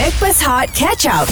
Backpass Hot Catch Up.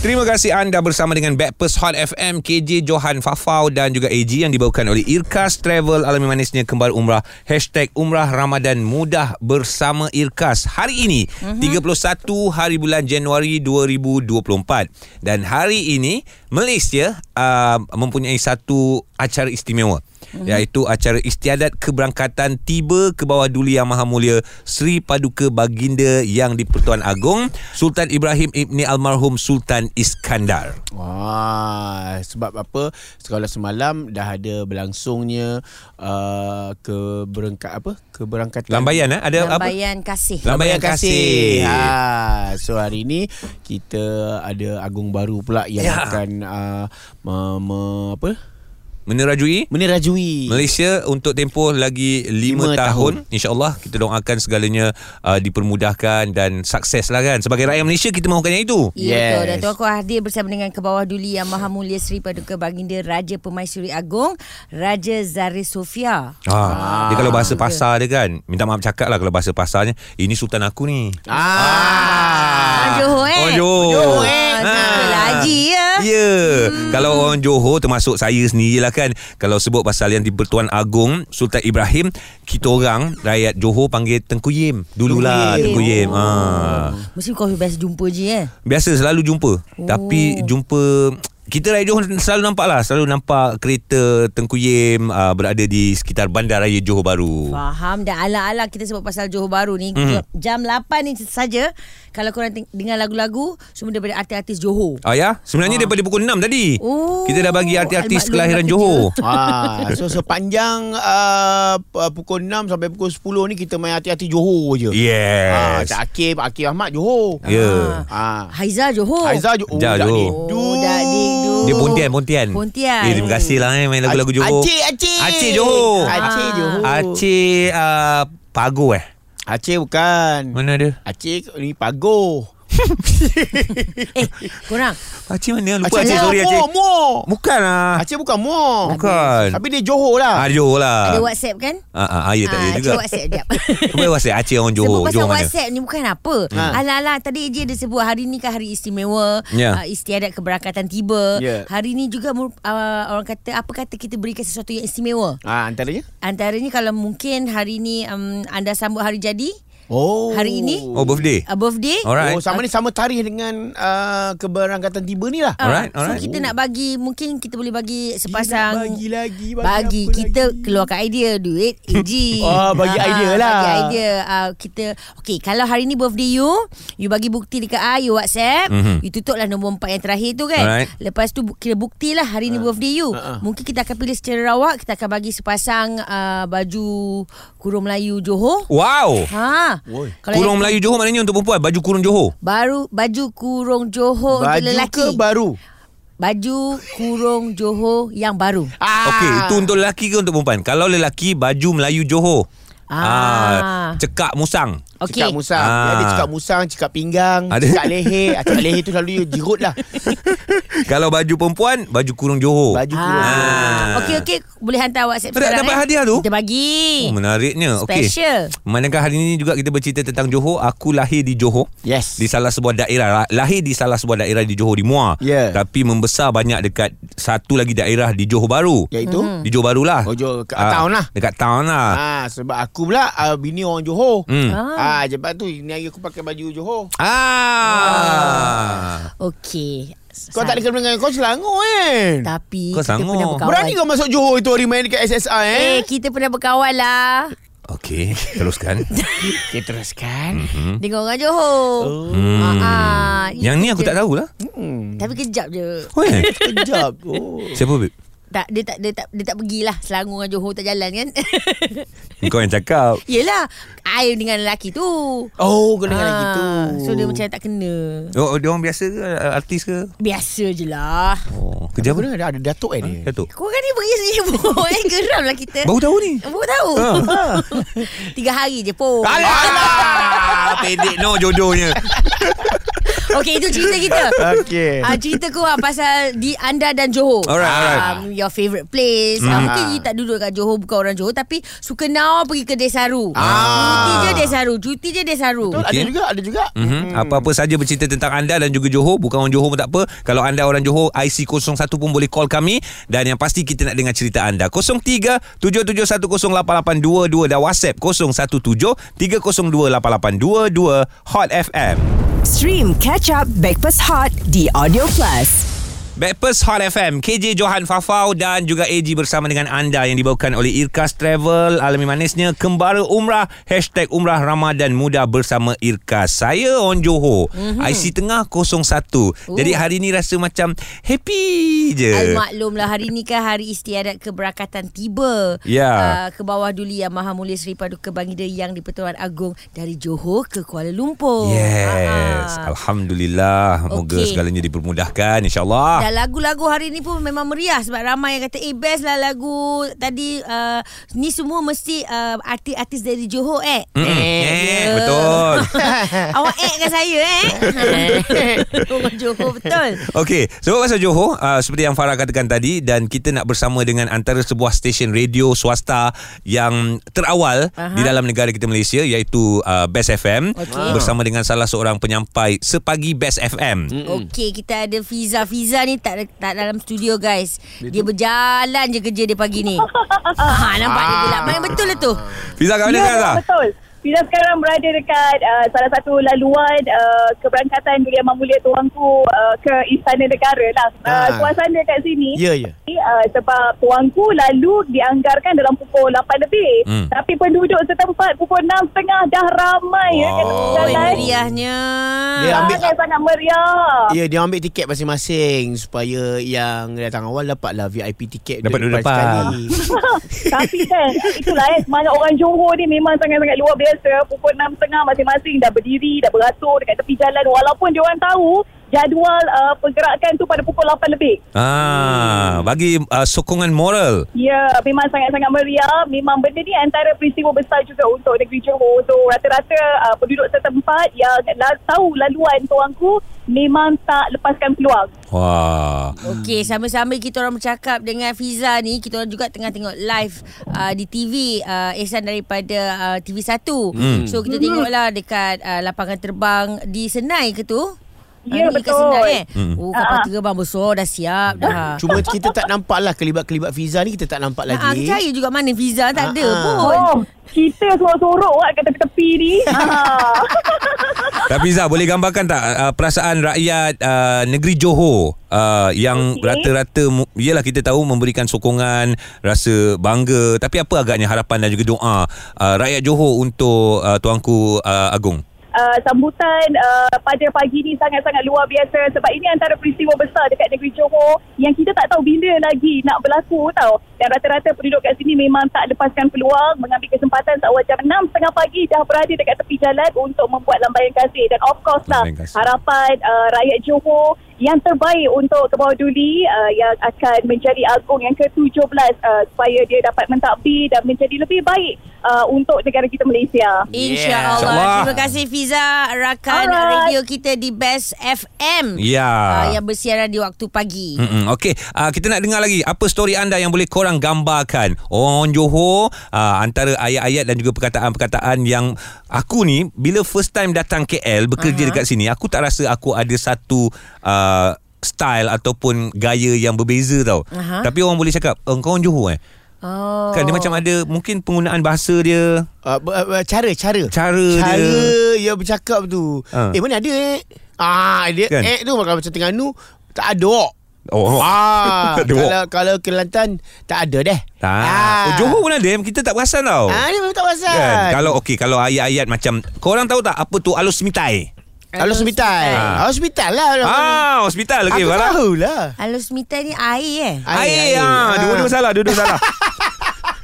Terima kasih anda bersama dengan Backpast Hot FM KJ Johan Fafau dan juga AG yang dibawakan oleh Irkas Travel alami manisnya kembar umrah Hashtag Umrah Ramadan Mudah bersama Irkas Hari ini mm-hmm. 31 hari bulan Januari 2024 Dan hari ini Malaysia uh, mempunyai satu acara istimewa mm-hmm. iaitu acara istiadat keberangkatan tiba ke bawah duli yang maha mulia Sri Paduka Baginda yang di-Pertuan Agong Sultan Ibrahim Ibni Almarhum Sultan Iskandar. Wah, sebab apa? Sekolah semalam dah ada berlangsungnya uh, keberangkat apa? Keberangkatan Lambaian eh ada apa? Lambaian kasih. Lambaian kasih. Ha, so hari ni kita ada agung baru pula yang Ya. akan uh, me, me, apa? Menerajui Menerajui. Malaysia untuk tempoh lagi 5 Lima tahun. tahun. InsyaAllah kita doakan segalanya uh, dipermudahkan dan sukses lah kan. Sebagai rakyat Malaysia kita mahukan yang itu. Ya yes. betul. Dan Tuanku hadir bersama dengan Kebawah Duli Yang Maha Mulia Seri Paduka Baginda Raja Pemaisuri Agong Raja Zari Sofia Ah, dia kalau bahasa pasar dia kan Minta maaf cakap lah Kalau bahasa pasarnya Ini sultan aku ni Ah. Ah, Johor eh Orang Johor Johor, eh. ah, Ah. Suka Haji ya Ya yeah. hmm. Kalau orang Johor Termasuk saya sendiri lah kan Kalau sebut pasal yang di-Pertuan Agong Sultan Ibrahim Kita orang Rakyat Johor panggil Tengku Yim Dululah Tengku Tengku Yim Yim. ah. Mesti kau biasa jumpa je eh Biasa selalu jumpa oh. Tapi jumpa kita rakyat Johor selalu nampak lah Selalu nampak kereta Tengku Yim uh, Berada di sekitar Bandaraya Johor Baru Faham dan ala-ala kita sebut pasal Johor Baru ni Mhm. Jam 8 ni saja Kalau korang teng- dengar lagu-lagu Semua daripada artis-artis Johor Ah ya, sebenarnya daripada pukul 6 tadi. Oh, Kita dah bagi artis-artis maklum kelahiran dah Johor. Ah, so sepanjang uh, pukul 6 sampai pukul 10 ni kita main hati-hati Johor je. Yes. Cak Akif, Pak Akif Ahmad Johor. Ya. Ah. Haiza Johor Haiza Johor. Jah, dak Johor. dindu. Oh, dak dindu. Dia Pontian, Pontian. Pontian. Eh, terima kasih lah eh, main lagu-lagu Johor. Aceh, Aceh. Aceh Johor. Ah. Johor. Aceh uh, Pago eh. Aceh bukan. Mana dia? Aceh ni Pagoh. Eh korang Aceh mana? Lupa Aceh sorry Mo, Aceh. Mo. Bukan lah. Aceh bukan Mo. Bukan. Tapi dia Johor lah. Ah, Johor lah. Ada WhatsApp kan Ah, ah, ah, ya tak ada Ah, juga. cuba WhatsApp jap Cuba WhatsApp Aceh orang Johor. Sebut pasal Johor mana? WhatsApp ni bukan apa Ha. Alah-alah Tadi je dia sebut Hari ni kan hari istimewa Ya. uh, Istiadat keberangkatan tiba Ya. Hari ni juga uh, Orang kata Apa kata kita berikan sesuatu yang istimewa Ah, antaranya? Antaranya kalau mungkin Hari ni um, Anda sambut hari jadi Oh. Hari ini? Oh, birthday. uh, Birthday Alright. Oh, sama ni sama tarikh dengan uh, keberangkatan tiba ni lah. Ah, Alright, So alright. kita nak bagi Mungkin kita boleh bagi Sepasang nak bagi lagi bagi, Bagi apa kita lagi? keluarkan idea duit AG. Oh, bagi Ah, idea lah. Bagi idea. Uh, kita okay kalau hari ni birthday you, you bagi bukti dekat I, you WhatsApp, Mhm. you tutuplah nombor empat yang terakhir tu kan. Alright. Lepas tu kira buktilah hari ni birthday you. Ah, ah. Mungkin kita akan pilih secara rawak, kita akan bagi sepasang uh, baju kurung Melayu Johor. Wow. Ha. Kalau Kurung Melayu Johor maknanya untuk perempuan. Baju kurung Johor. baru baju kurung Johor untuk Baju lelaki. ke baru? baju kurung Johor yang baru. Ah. Okey, itu untuk lelaki ke untuk perempuan? Kalau lelaki baju Melayu Johor. Ah. cekak musang. Okey. Cekak musang Ah. Dia ada cekak musang Cekak pinggang Ada. Cekak leher ah, Cekak leher tu selalu jirut lah Kalau baju perempuan, baju kurung Johor. Baju kurung Ah. Okey okey boleh hantar WhatsApp Tak sekarang. dapat eh. hadiah tu? Kita bagi. Oh, menariknya. Okey. Special. Manakah hari ini juga kita bercerita tentang Johor. Aku lahir di Johor. Yes Di salah sebuah daerah Lahir di salah sebuah daerah di Johor di Muar Ya. Tapi membesar banyak dekat Satu lagi daerah di Johor Baru Iaitu Di Johor Baru lah Oh, Johor- kat Ah, town lah. Dekat town lah Ah, sebab aku pula uh, bini orang Johor. Hmm. Ah. Ah, sebab tu ni hari aku pakai baju Johor. Ah. Okey. Kau tak ada kena dengan kau Selangor kan? Tapi Kau kita pernah berkawan. Berani kau masuk Johor itu hari main dekat SSR eh? Eh, kita pernah berkawan lah. Okey, teruskan. Okay, teruskan. hmm. Dengan orang Johor. Oh. Ah, ah. Yang ni aku tak tahulah. Hmm. Tapi kejap je. Oh, eh? Kejap. Oh. Siapa Beb? Tak dia tak dia tak dia tak pergilah Selangor dengan Johor tak jalan kan. Kau yang cakap. Yelah, I dengan lelaki tu. Oh, kena dengan Ah, gitu. So dia macam tak kena. Oh, dia orang biasa ke? Artis ke? Biasa je lah. Oh, kerja Apa? Ada, ada datuk eh dia? Datuk. Kau kan ni pergi sibuk eh geram lah kita. Baru tahu ni. Baru tahu. Tiga hari je pun. Alah! Pendek no jodohnya. Okey itu cerita kita. Okey. Ah cerita kau ah, pasal di anda dan Johor. Alright, alright. Um, your favourite place. Ah, mungkin you tak duduk kat Johor bukan orang Johor tapi suka now pergi ke Desaru. Cuti je Desaru, cuti je Desaru. Betul, Okey. Ada juga, ada juga. Mm-hmm. Apa-apa saja bercerita tentang anda dan juga Johor Bukan orang Johor pun tak apa Kalau anda orang Johor IC 01 pun boleh call kami Dan yang pasti kita nak dengar cerita anda 03 77108822 Dan WhatsApp 017 302 8822 Hot FM Stream Catch Up Backpass Hot di Audio Plus. Backpast Hot FM KJ Johan Fafau dan juga AG bersama dengan anda yang dibawakan oleh Irkas Travel alami manisnya kembara umrah hashtag umrah Ramadan muda bersama Irkas saya on Johor mm-hmm. IC tengah 01 oh. jadi hari ni rasa macam happy je Almaklum lah hari ni kan hari istiadat keberakatan tiba Ya. uh, ke bawah Duli Yang Maha Mulia Seri Paduka Baginda Yang di-Pertuan Agong dari Johor ke Kuala Lumpur. Yes Ah. Alhamdulillah Moga Okey. segalanya dipermudahkan InsyaAllah Dan lagu-lagu hari ni pun memang meriah sebab ramai yang kata eh best lah lagu tadi uh, ni semua mesti uh, artis-artis dari Johor eh. Mm-mm. Eh, Eh, ya. betul. Awak eh kan saya eh. Orang Johor betul. Okey, sebab pasal Johor uh, seperti yang Farah katakan tadi dan kita nak bersama dengan antara sebuah stesen radio swasta yang terawal Aha. di dalam negara kita Malaysia iaitu uh, Best FM Okey. bersama dengan salah seorang penyampai sepagi Best FM. Okey, kita ada Fiza. Fiza ni tak tak dalam studio guys. Dia berjalan je kerja dia pagi ni. ha, nampak dia gelap. Memang betul lah tu. Fiza kat mana Ya, sekarang? betul. Kita sekarang berada dekat uh, salah satu laluan uh, keberangkatan Duli Amat Mulia Tuanku uh, ke Istana Negara lah. Uh, Ah. suasana kat sini. Ya, ya. Uh, sebab tuanku lalu dianggarkan dalam pukul 8 lebih. Hmm. Tapi penduduk setempat pukul 6.30 dah ramai ya Wow. Oh, jalan. meriahnya. Dia ambil- Sangat-sangat meriah. Ya, dia ambil tiket masing-masing supaya yang datang awal dapatlah VIP tiket Dapat duduk depan. sekali. Tapi kan itulah eh semangat orang Johor ni memang sangat-sangat luar biasa. Pukul 6.30 masing-masing dah berdiri, dah beratur dekat tepi jalan. Walaupun dia orang tahu jadual uh, pergerakan tu pada pukul 8 lebih. Ah, bagi uh, sokongan moral. Ya, memang sangat-sangat meriah. Memang benda ni antara peristiwa besar juga untuk negeri Johor. So, rata-rata uh, penduduk setempat yang la- tahu laluan tuanku memang tak lepaskan peluang. Wah. Okey, sama-sama kita orang bercakap dengan Fiza ni. Kita orang juga tengah tengok live uh, di TV uh, Ehsan daripada uh, TV1. Hmm. So kita tengoklah dekat uh, lapangan terbang di Senai ke tu? Ya, Ah, ni betul. Senai eh. Hmm. Oh, kapal terbang besar dah siap dah. Cuma kita tak nampak lah kelibat-kelibat Fiza ni kita tak nampak Ah, lagi. percaya juga mana Fiza tak ada Ah, ah. pun. Oh, kita sorok-sorok kat kat tepi-tepi ni. ha. Tapi Zah boleh gambarkan tak uh, perasaan rakyat uh, negeri Johor uh, yang Okey. rata-rata yalah kita tahu memberikan sokongan, rasa bangga tapi apa agaknya harapan dan juga doa uh, rakyat Johor untuk uh, tuanku uh, Agong. Uh, sambutan uh, pada pagi ni sangat-sangat luar biasa sebab ini antara peristiwa besar dekat negeri Johor yang kita tak tahu bila lagi nak berlaku tau. Dan rata-rata penduduk kat sini memang tak lepaskan peluang mengambil kesempatan seawal jam 6.30 pagi dah berada dekat tepi jalan untuk membuat lambayan kasih. Dan of course lah harapan uh, rakyat Johor yang terbaik untuk ke bawah duli uh, yang akan menjadi agung yang ke-17 uh, supaya dia dapat mentadbir dan menjadi lebih baik uh, untuk negara kita Malaysia. InsyaAllah. InsyaAllah. Terima kasih Fiza rakan Alright. radio kita di Best FM. Ya. Uh, yang bersiaran di waktu pagi. Mm-mm. Okey, uh, kita nak dengar lagi apa story anda yang boleh korang gambarkan. Orang Johor uh, antara ayat-ayat dan juga perkataan-perkataan yang aku ni bila first time datang KL bekerja Aha. dekat sini, aku tak rasa aku ada satu uh, style ataupun gaya yang berbeza tau. Aha. Tapi orang boleh cakap, oh, kau orang Johor eh? Oh. Kan dia macam ada mungkin penggunaan bahasa dia, Uh, ber- uh, cara, cara. cara, Cara dia. dia bercakap tu. Ha. Eh mana ada eh? Ah, dia Kan? eh tu kalau macam Terengganu tak ada. Oh, Ah, kalau kalau Kelantan tak ada deh. Ah. Oh, Johor pun ada Kita tak perasan tau Ah, dia memang tak pasal. Kan Kalau okey Kalau ayat-ayat macam Korang tahu tak Apa tu alus mitai Kalau hospital. Ah. Hospital lah. Ah, hospital Aku okey Farah. tahu lah. Alus Mita ni air eh? Air, Air, air. ah. Dua-dua salah, dua-dua salah.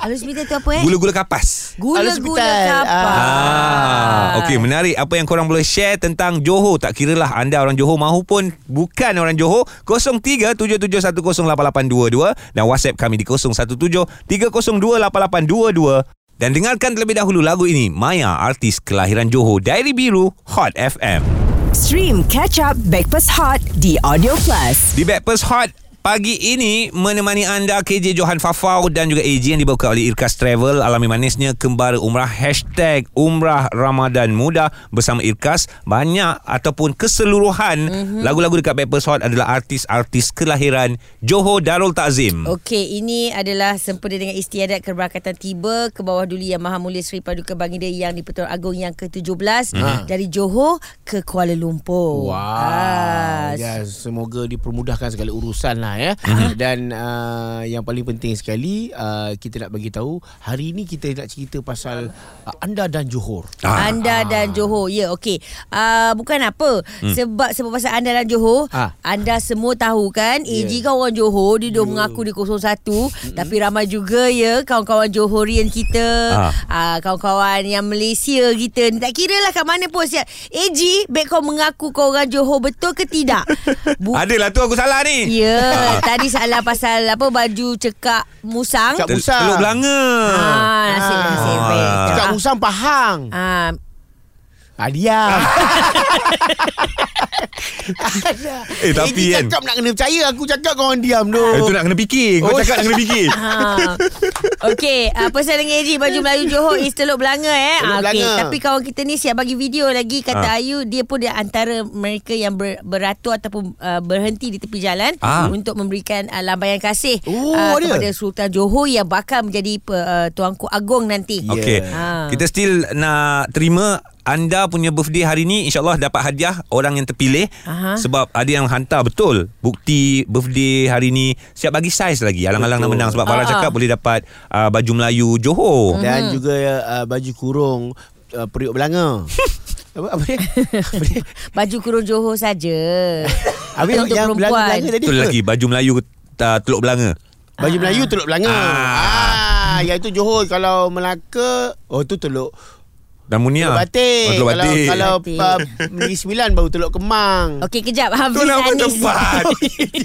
Alus Mita tu apa eh? Gula-gula kapas. Gula-gula Alus kapal. Ah, okey menarik apa yang korang boleh share tentang Johor. Tak kiralah anda orang Johor mahupun bukan orang Johor 0377108822 dan WhatsApp kami di 0173028822 dan dengarkan terlebih dahulu lagu ini Maya artis kelahiran Johor Diary Biru Hot FM. Stream Catch Up Backpass Hot di Audio Plus. Di Backpast Hot Pagi ini menemani anda KJ Johan Fafau dan juga AG yang dibawa oleh Irkas Travel alami manisnya kembali umrah hashtag umrah Ramadan muda bersama Irkas banyak ataupun keseluruhan mm-hmm. lagu-lagu dekat Backpast Hot adalah artis-artis kelahiran Johor Darul Takzim. Okey, ini adalah sempena dengan istiadat keberkatan tiba ke bawah duli Yang Maha Mulia Seri Paduka Baginda Yang di-Pertuan Agong yang ke-17 Ha. dari Johor ke Kuala Lumpur. Wow. Ah, Ya, semoga dipermudahkan segala urusan lah ya. Mhm. Dan uh, yang paling penting sekali uh, kita nak bagi tahu hari ini kita nak cerita pasal uh, anda dan Johor. Ah. Anda dan Johor. Ya, okey. Uh, bukan apa. Hmm. Sebab sebab pasal anda dan Johor, Ah. anda semua tahu kan, Ya. AG kan orang Johor, dia dah mengaku di 01, tapi ramai juga ya kawan-kawan Johorian kita, Ah. uh, kawan-kawan yang Malaysia kita, ni tak kira lah kat mana pun siap. AG, baik kau mengaku kau orang Johor betul ke tidak? Bu- Adalah tu aku salah ni. Ya, tadi salah pasal apa baju cekak musang. Tel- Musang. Teluk Belanga. Ah, nasib Ah. nasib. Ah. baik. Cakap Musang Pahang. Ah, Ah, diam. Eh, tapi kan- cakap nak kena percaya Aku cakap kau orang diam tu Eh, Itu nak kena fikir. Kau Oh. cakap nak kena fikir. Ha. Okey, uh, pasal dengan AG baju Melayu Johor is Teluk Belanga eh. Teluk Ah, okey. Belanga. Tapi kawan kita ni siap bagi video lagi kata Ah. Ayu dia pun dia antara mereka yang ber, beratur ataupun uh, berhenti di tepi jalan Ah. untuk memberikan uh, lambaian kasih Oh, uh, dia? kepada Sultan Johor yang bakal menjadi uh, tuanku agung nanti. Ya. Okey. Ah. Kita still nak terima anda punya birthday hari ni InsyaAllah dapat hadiah Orang yang terpilih Aha. Sebab ada yang hantar betul Bukti birthday hari ni Siap bagi saiz lagi Alang-alang nak menang Sebab Farah Ah, ah. cakap Boleh dapat uh, Baju Melayu Johor Dan juga uh, baju kurung uh, periuk Belanga. apa apa dia? Apa dia? Baju kurung Johor saja. Habis Untuk yang perempuan. Belanga tadi Betul apa? lagi Baju Melayu uh, Teluk Belanga Baju Melayu Teluk Belanga. Ah. Ah, yang itu Johor kalau Melaka oh tu Teluk Dan Munia Teluk Batik. oh, Teluk Kalau Batik kalau Batik. uh, Negeri Sembilan baru Teluk Kemang. Okey kejap Hafiz Tu nama Anis tempat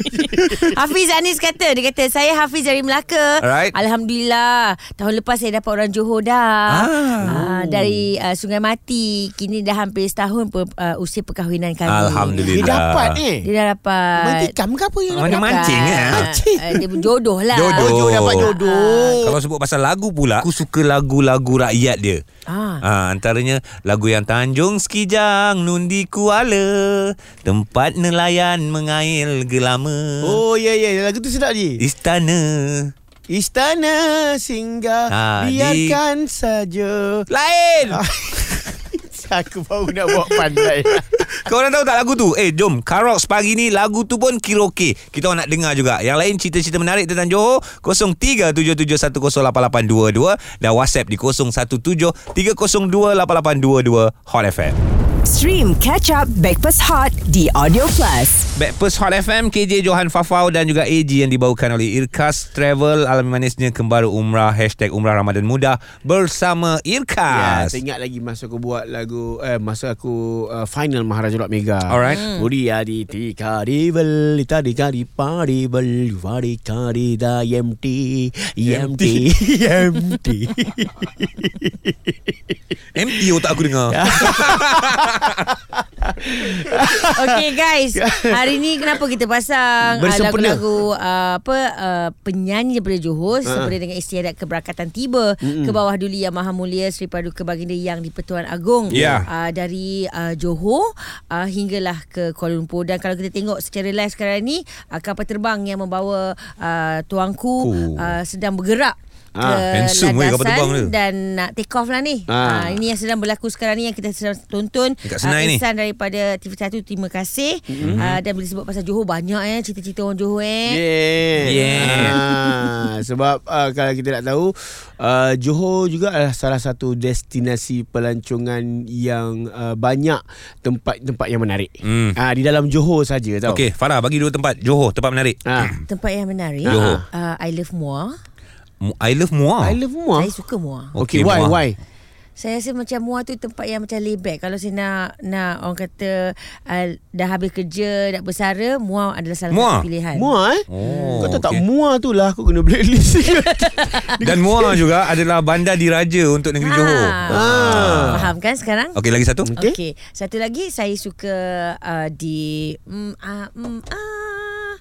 Hafiz Anis kata Dia kata Saya Hafiz dari Melaka Alright. Alhamdulillah Tahun lepas saya dapat orang Johor dah Ah. ah, Dari uh, Sungai Mati Kini dah hampir setahun per, uh, Usia perkahwinan kami Dia Alhamdulillah dapat ni. Dia dah dapat Mantikam ke apa yang Mana dapat? mancing eh? Mancing. Uh, dia jodoh lah Jodoh. Oh, Johor dapat jodoh. Kalau sebut pasal lagu pula Aku suka lagu-lagu rakyat dia Ah. Ha, antaranya lagu yang Tanjung Sekijang Nundi Kuala Tempat nelayan mengail gelama Oh ya ya lagu tu sedap je. Istana Istana singgah Ah, di- biarkan saja. Lain Aku baru nak buat pandai. Kau orang tahu tak lagu tu? Eh jom. Karoks pagi ni Lagu tu pun kira okey. Kita orang nak dengar juga. Yang lain cerita-cerita menarik tentang Johor 0377108822 Dan WhatsApp di 0173028822 Hot FM Stream Catch Up Backpass Hot di Audio Plus. Backpast Hot FM KJ Johan Fafau dan juga AG yang dibawakan oleh Irkas Travel alami manisnya kembali umrah hashtag umrah Ramadan muda bersama Ya, Irkas. saya ingat lagi masa aku buat lagu eh masa aku uh, final Maharaja Rock Mega. Alright. Hmm. Udia di tika di bel ita di kari pari bel vari kari da yemti yemti yemti. Empty otak aku dengar. Okay guys Hari ni kenapa kita pasang uh, Bersempena. Lagu-lagu uh, Apa uh, Penyanyi daripada Johor Ha. Sempena dengan istiadat keberkatan tiba Ke bawah duli Yang Maha Mulia Seri Paduka Baginda Yang di Pertuan Agong Ya. uh, Dari uh, Johor uh, Hinggalah ke Kuala Lumpur Dan kalau kita tengok secara live sekarang ni uh, Kapal terbang yang membawa uh, Tuanku uh, Sedang bergerak Ah, handsome weh kapal terbang dia. dan nak take off lah ni. Ah. Ah. ini yang sedang berlaku sekarang ni yang kita sedang tonton. Dekat Senai ni. Daripada TV1 terima kasih. Mm-hmm. Uh, dan bila sebut pasal Johor banyak eh cerita-cerita orang Johor eh. Yeah. Yeah. Ah, sebab uh, kalau kita nak tahu uh, Johor juga adalah salah satu destinasi pelancongan yang uh, banyak tempat-tempat yang menarik. Hmm. Ah di dalam Johor saja tau. Okey, Farah bagi dua tempat Johor, tempat menarik. Ah. Tempat yang menarik. Johor. Uh, I love Muar. I love Muar. I love Muar. Saya suka Muar. Okay, Okey, why Muar. why? Saya rasa macam Muar tu tempat yang macam back. Kalau saya nak nak orang kata uh, dah habis kerja, nak bersara, Muar adalah salah Muar? satu pilihan. Muar eh Oh, Kau tahu tak okey. Muar tu lah Aku kena blacklist Dan Muar juga adalah bandar diraja untuk negeri Johor. Ah. Faham kan sekarang? Okey, lagi satu. Okey. Okay. Satu lagi saya suka uh, di mm, uh, mm, ah,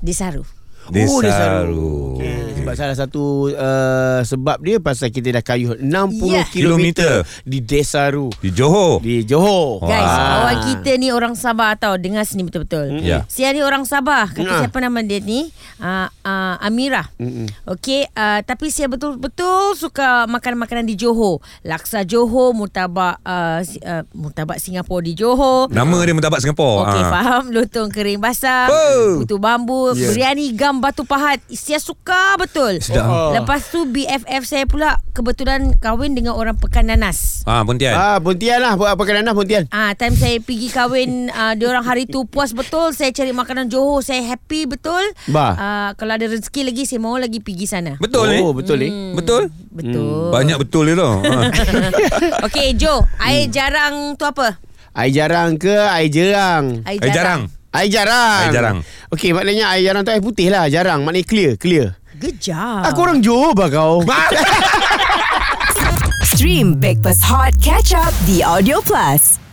di Saru. Oh, dia Desaru. Saru. Okay. Sebab salah satu uh, sebab dia pasal kita dah kayuh 60 Ya. kilometer di Desaru Di Johor. di Johor. Guys, Wah. kawan kita ni orang Sabah tau. Dengar sini betul-betul. Ya. Si ni orang Sabah. Kata Ah. siapa nama dia ni? Uh, uh, Amira. Mm-mm. Okey, uh, tapi saya betul-betul suka makanan-makanan di Johor. Laksa Johor, murtabak uh, si- uh, murtabak Singapura di Johor. Nama dia Murtabak Singapura. Okey, Ah. faham. Lontong kering basah, Oh. putu bambu, Ya. biryani gam batu pahat. Saya suka betul. Sedap. Oh. Lepas tu BFF saya pula kebetulan kahwin dengan orang Pekan Nanas. Ah, Pontian. Ah, Pontian lah. Apa kerana Pontian? Ah, time saya pergi kahwin uh, dia orang hari tu puas betul. Saya cari makanan Johor, saya happy betul. Bah. Uh, kalau ada rezeki lagi saya mau lagi pergi sana. Betul ni? Oh, betul ni. Betul? Betul. Banyak betul dia tu. Ha. Okey, Jo, air jarang tu apa? Air jarang ke air jerang? Air Eh, jarang. Air jarang. Air jarang. Okey, maknanya air jarang tu air putih lah. Jarang. Maknanya clear. Clear. Gejar. Aku orang Johor bah kau. Stream Breakfast Hot Catch Up The Audio Plus.